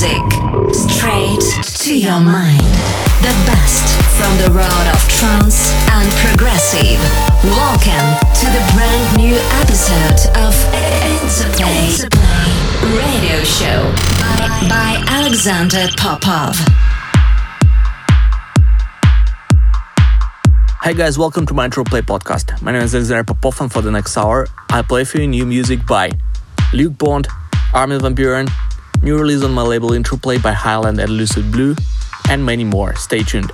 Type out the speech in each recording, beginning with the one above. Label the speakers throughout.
Speaker 1: music straight to your mind. The best from the world of trance and progressive. Welcome to the brand new episode of Interplay Radio Show by, by Alexander Popov.
Speaker 2: Hey guys, welcome to my Interplay podcast. My name is Alexander Popov, and for the next hour, I play for you new music by Luke Bond, Armin van Buuren, new release on my label Interplay by Highland and Lucid Blue, and many more. Stay tuned.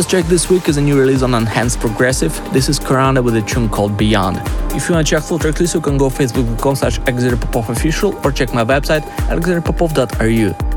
Speaker 3: First track this week is a new release on Enhanced Progressive. This is Koranda with a tune called Beyond. If you want to check full track list, you can go facebook.com slash official or check my website alexanderpopov.ru.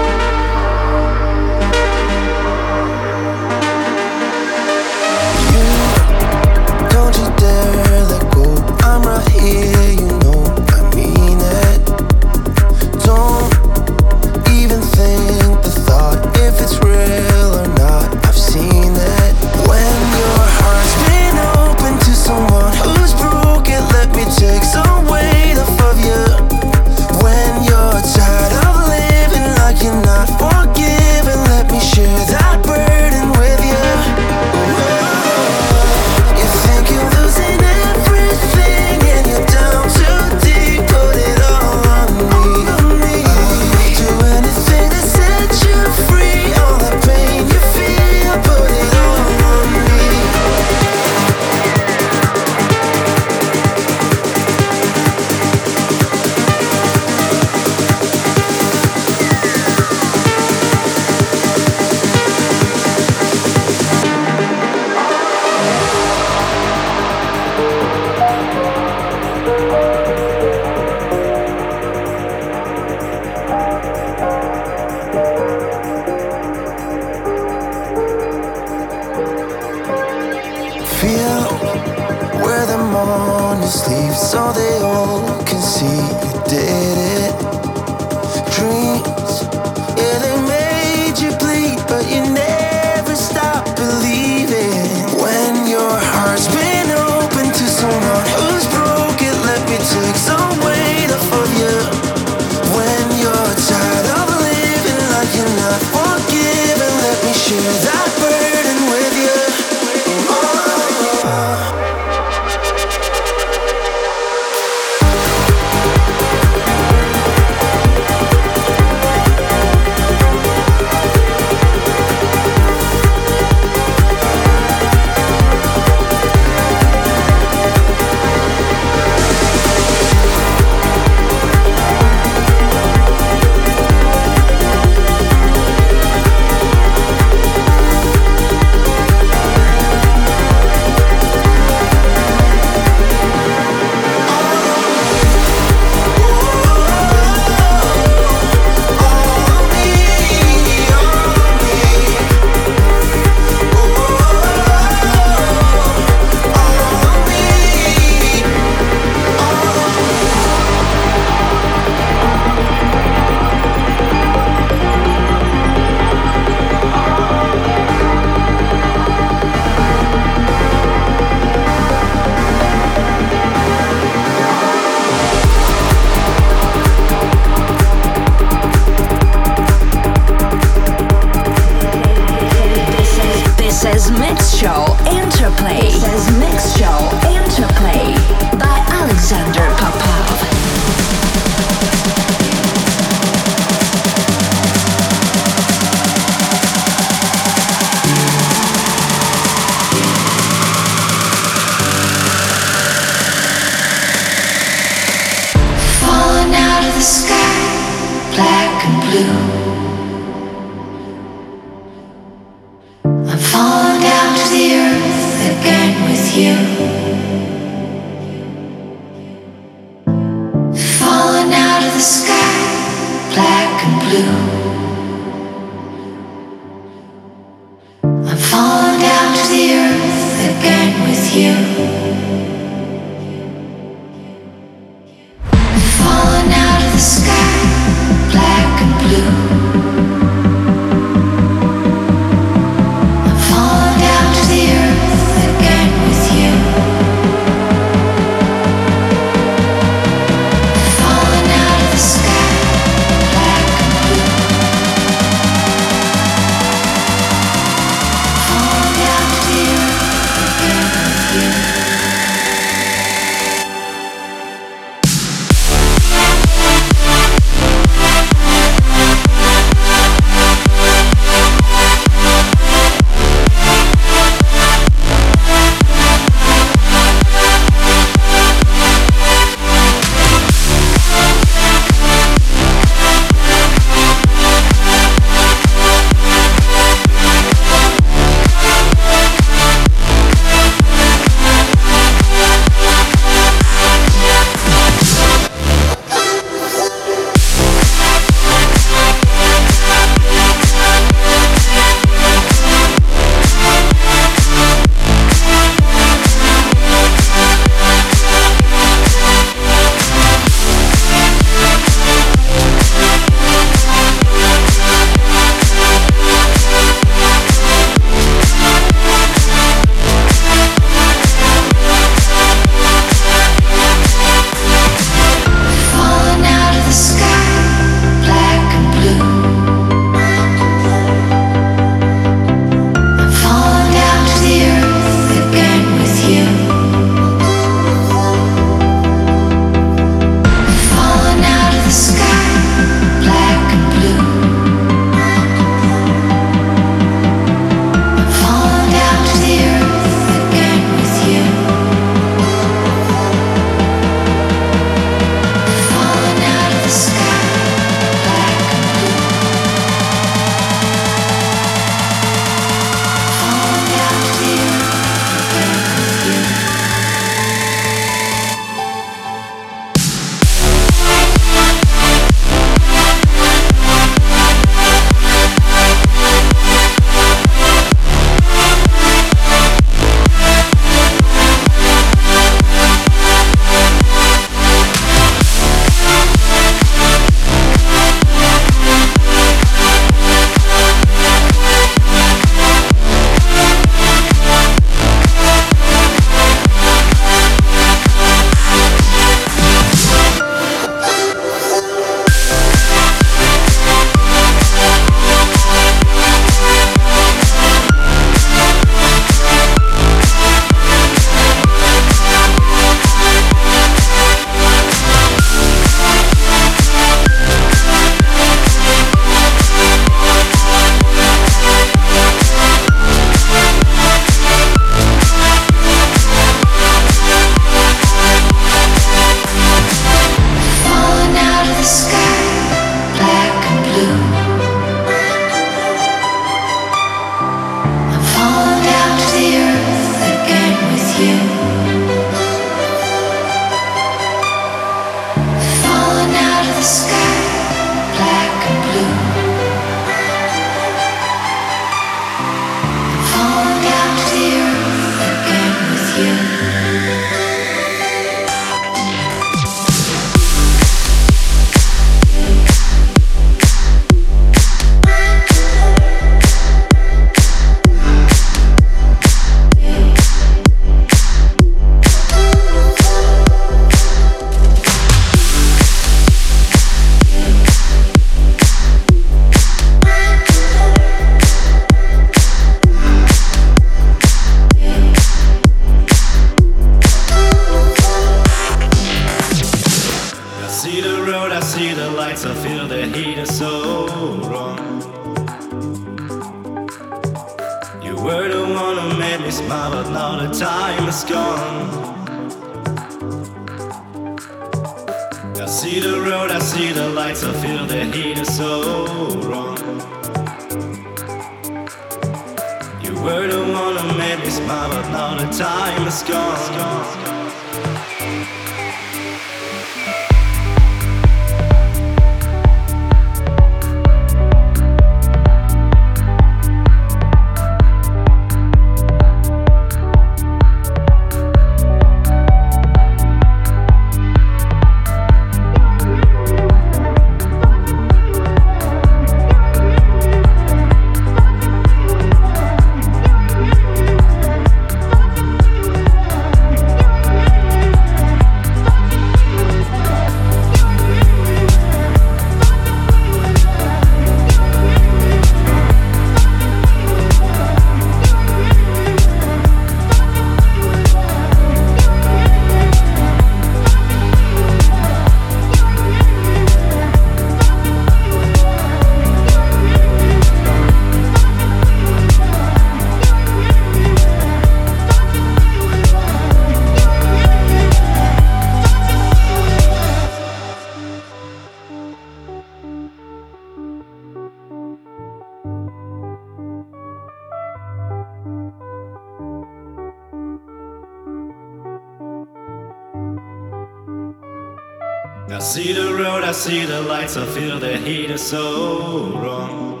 Speaker 4: see the lights, I feel the heat is so wrong.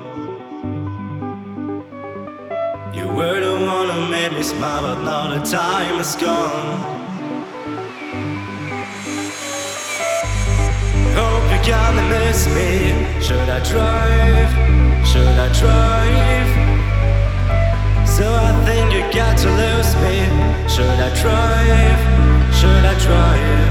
Speaker 4: You were the one who made me smile, but now the time is gone. Hope you're gonna miss me. Should I drive? Should I drive? So I think you got to lose me. Should I drive? Should I drive?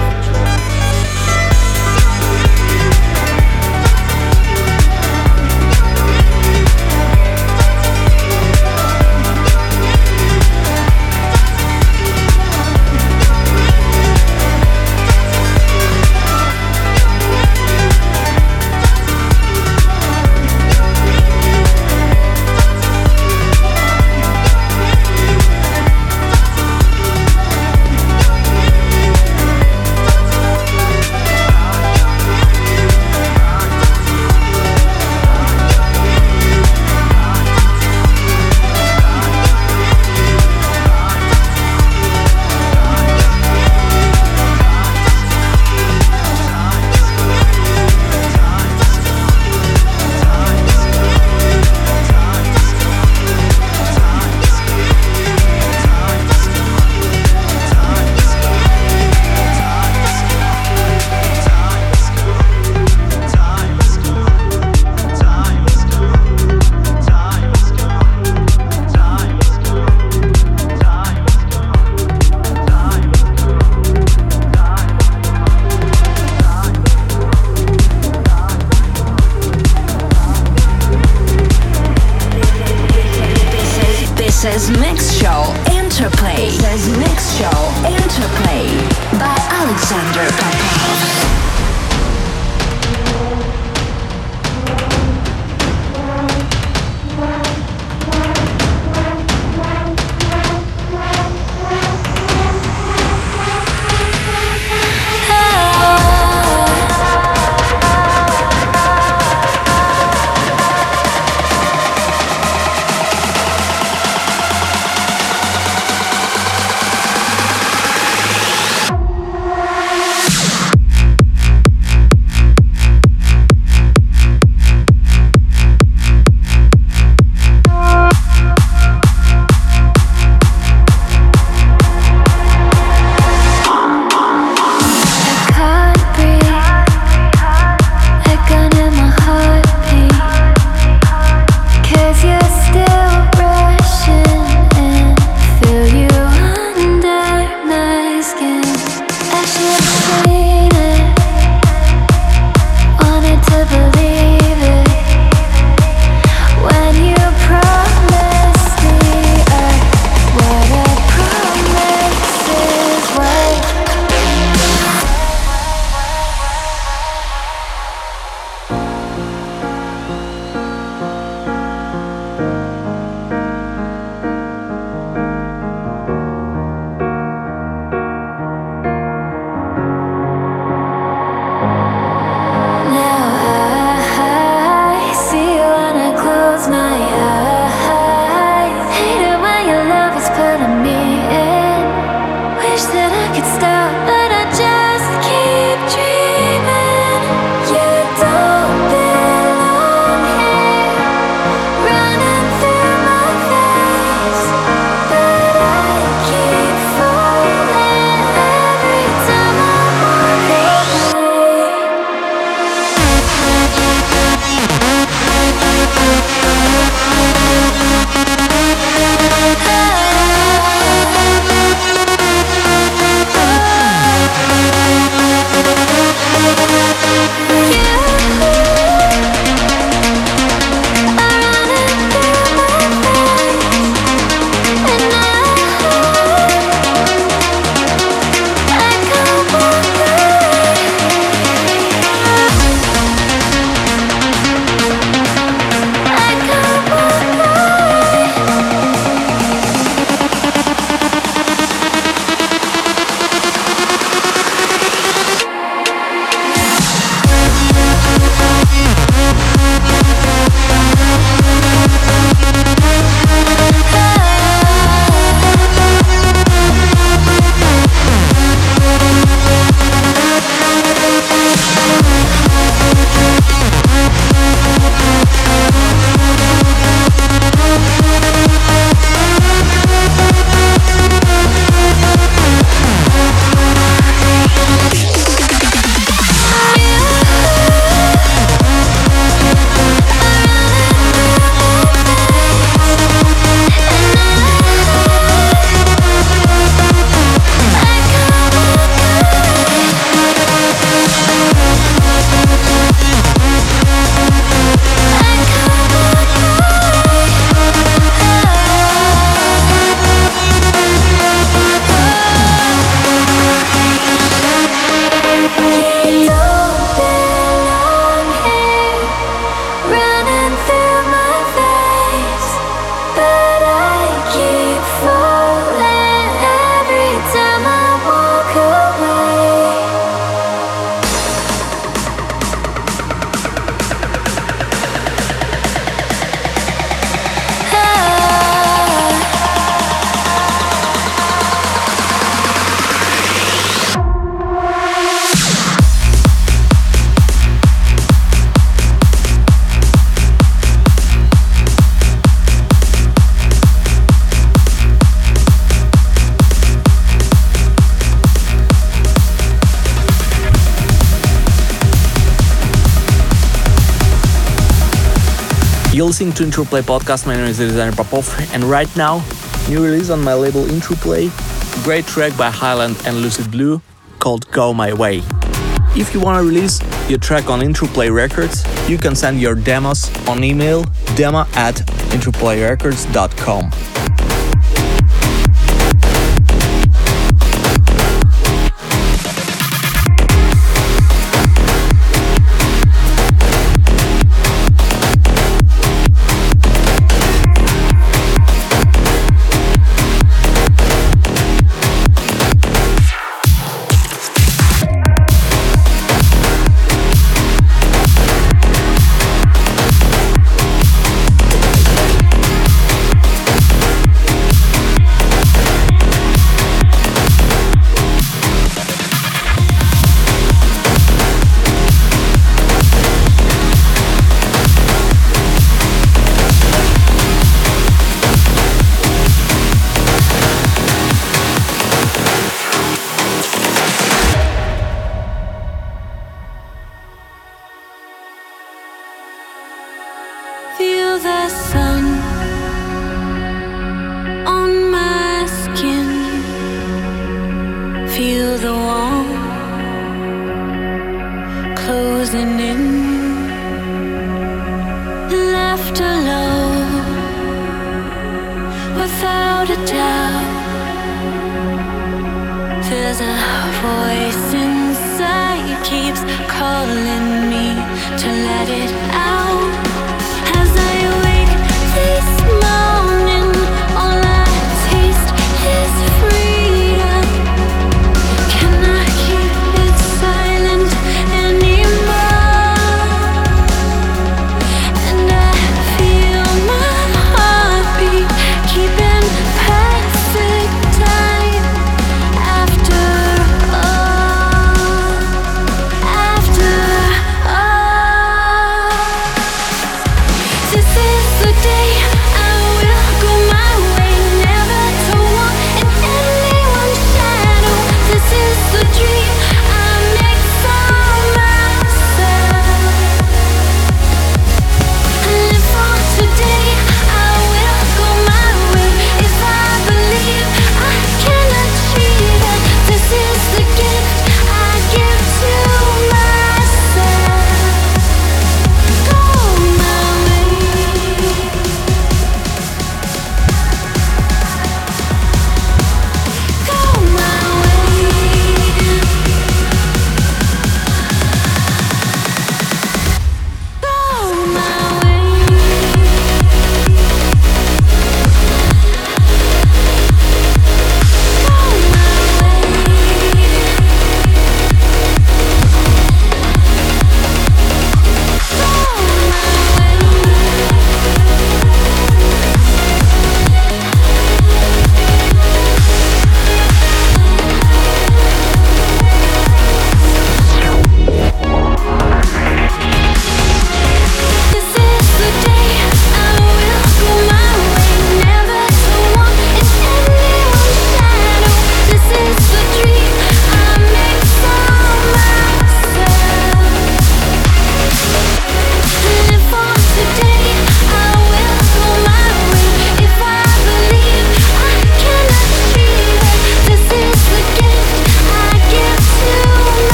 Speaker 5: To Interplay Podcast. My name is Alexander Popov, and right now, new release on my label Interplay, great track by Highland and Lucid Blue called Go My Way. If you want to release your track on Interplay Records, you can send your demos on email demo at interplayrecords.com.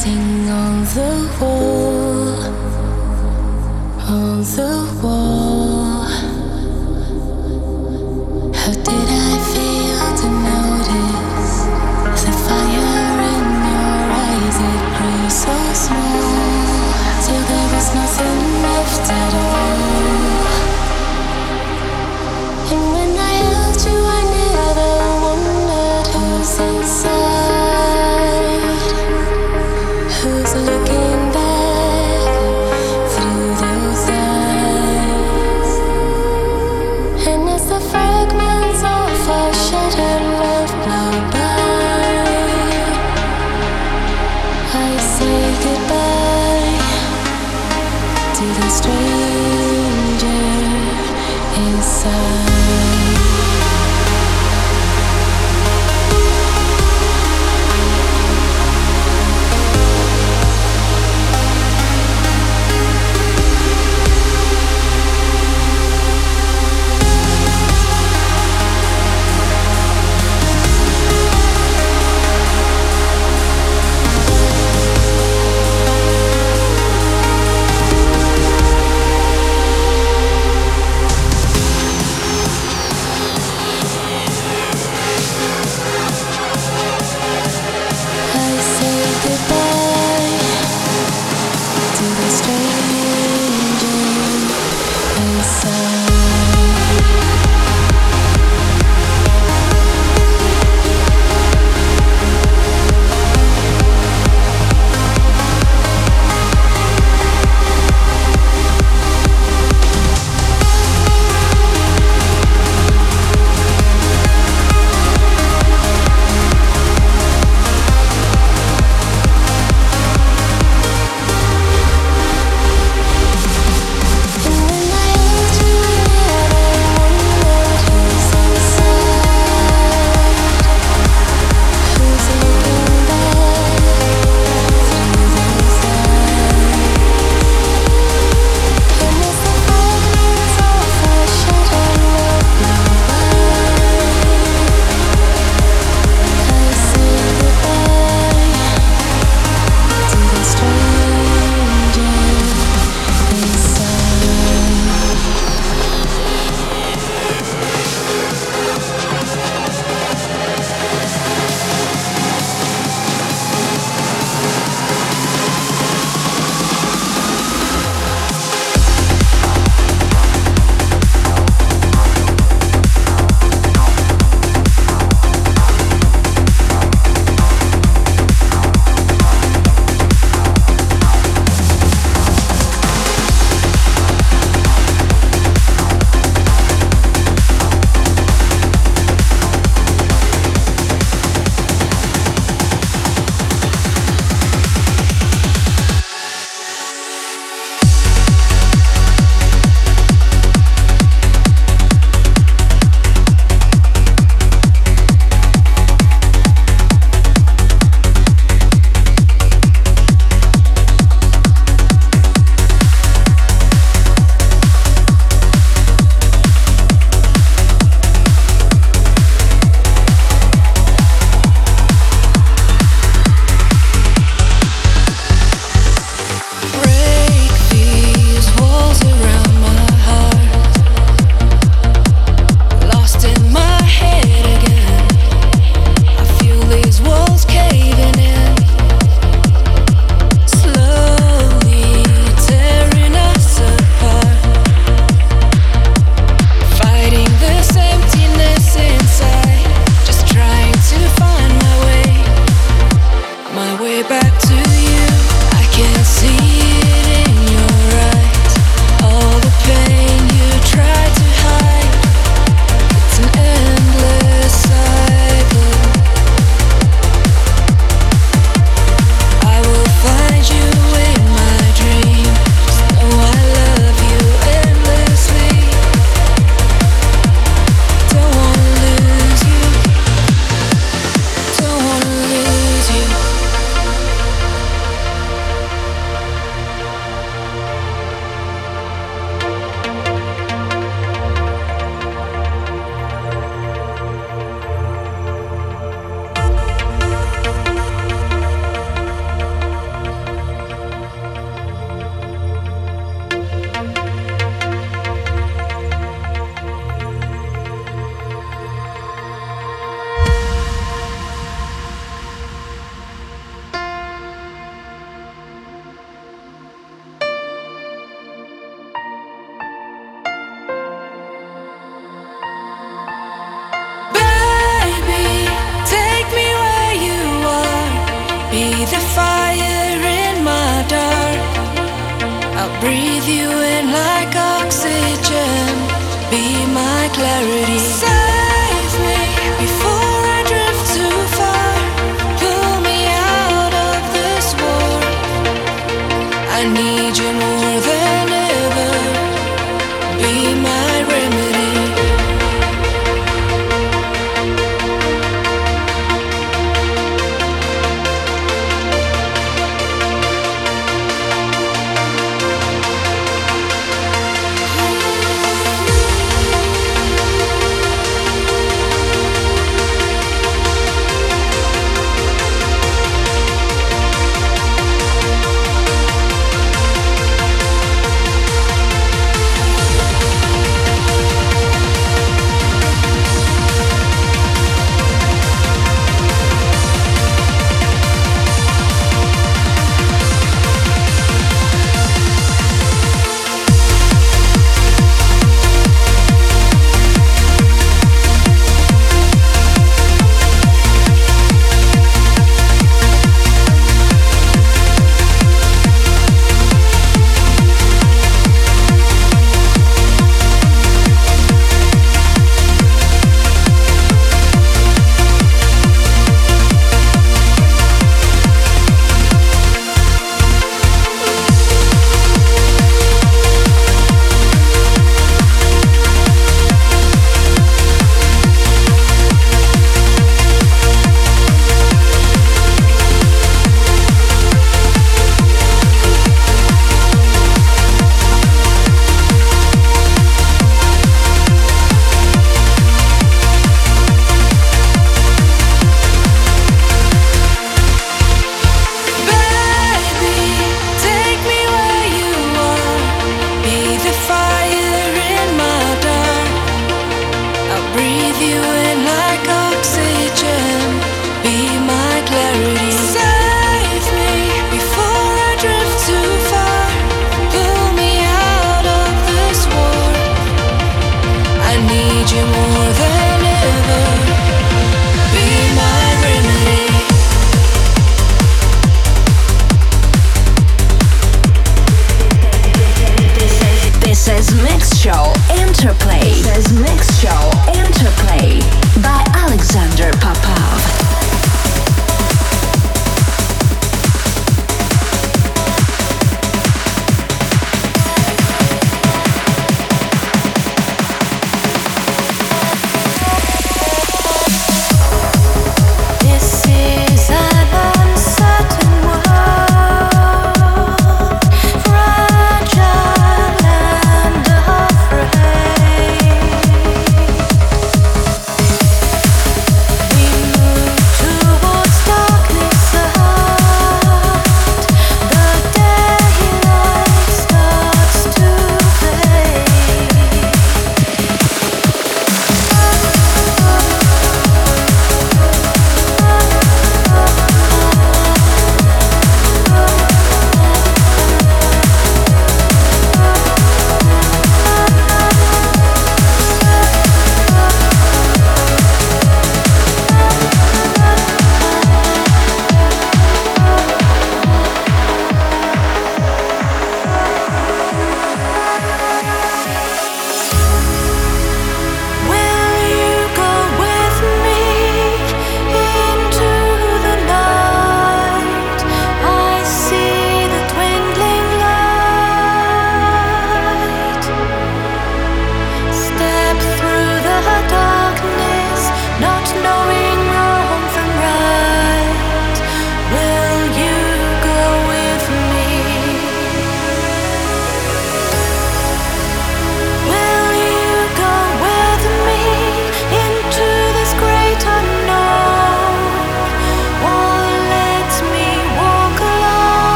Speaker 5: writing on the wall, on the wall.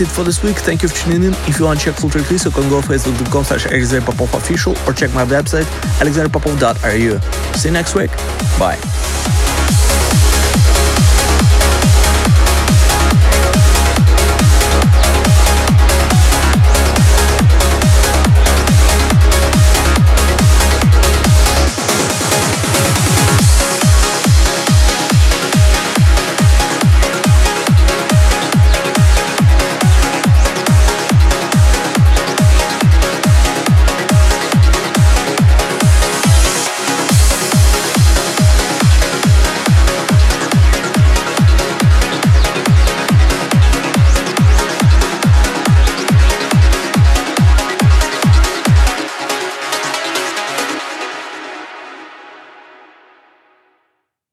Speaker 2: That's it for this week. Thank you for tuning in. If you want to check full track you can go facebook.com slash Alexander Popov official or check my website alexanderpopov.ru. See you next week. Bye.